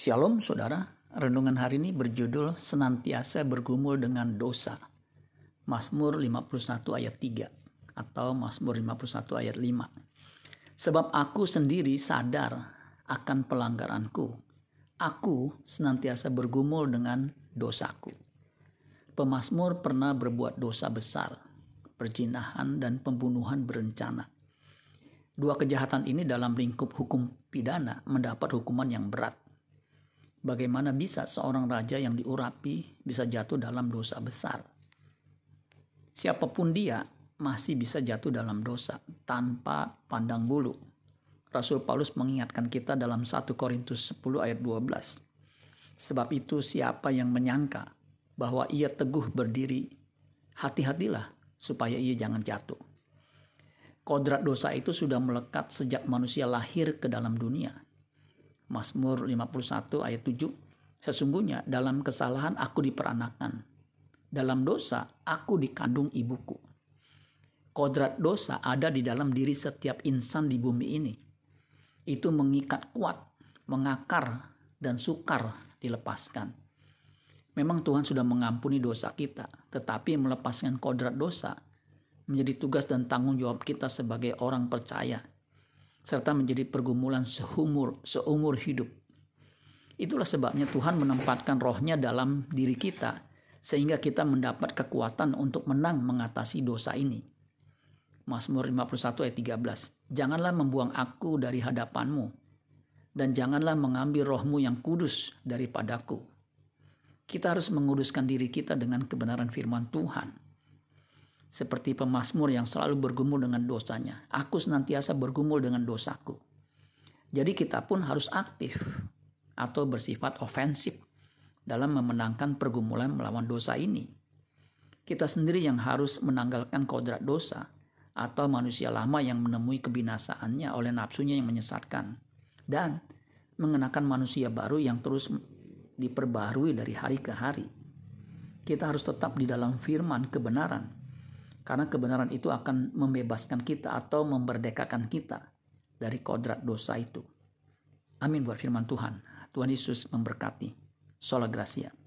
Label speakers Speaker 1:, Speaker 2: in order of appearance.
Speaker 1: Shalom saudara, renungan hari ini berjudul senantiasa bergumul dengan dosa. Mazmur 51 ayat 3 atau Mazmur 51 ayat 5. Sebab aku sendiri sadar akan pelanggaranku. Aku senantiasa bergumul dengan dosaku. Pemazmur pernah berbuat dosa besar, perjinahan dan pembunuhan berencana. Dua kejahatan ini dalam lingkup hukum pidana mendapat hukuman yang berat Bagaimana bisa seorang raja yang diurapi bisa jatuh dalam dosa besar? Siapa pun dia masih bisa jatuh dalam dosa tanpa pandang bulu. Rasul Paulus mengingatkan kita dalam 1 Korintus 10 ayat 12. Sebab itu siapa yang menyangka bahwa ia teguh berdiri, hati-hatilah supaya ia jangan jatuh. Kodrat dosa itu sudah melekat sejak manusia lahir ke dalam dunia Mazmur 51 ayat 7. Sesungguhnya dalam kesalahan aku diperanakan. Dalam dosa aku dikandung ibuku. Kodrat dosa ada di dalam diri setiap insan di bumi ini. Itu mengikat kuat, mengakar, dan sukar dilepaskan. Memang Tuhan sudah mengampuni dosa kita, tetapi melepaskan kodrat dosa menjadi tugas dan tanggung jawab kita sebagai orang percaya serta menjadi pergumulan seumur seumur hidup. Itulah sebabnya Tuhan menempatkan rohnya dalam diri kita sehingga kita mendapat kekuatan untuk menang mengatasi dosa ini. Mazmur 51 ayat 13. Janganlah membuang aku dari hadapanmu dan janganlah mengambil rohmu yang kudus daripadaku. Kita harus menguduskan diri kita dengan kebenaran firman Tuhan seperti pemazmur yang selalu bergumul dengan dosanya. Aku senantiasa bergumul dengan dosaku. Jadi kita pun harus aktif atau bersifat ofensif dalam memenangkan pergumulan melawan dosa ini. Kita sendiri yang harus menanggalkan kodrat dosa atau manusia lama yang menemui kebinasaannya oleh nafsunya yang menyesatkan dan mengenakan manusia baru yang terus diperbarui dari hari ke hari. Kita harus tetap di dalam firman kebenaran karena kebenaran itu akan membebaskan kita atau memerdekakan kita dari kodrat dosa itu. Amin buat firman Tuhan. Tuhan Yesus memberkati. Sola Gracia.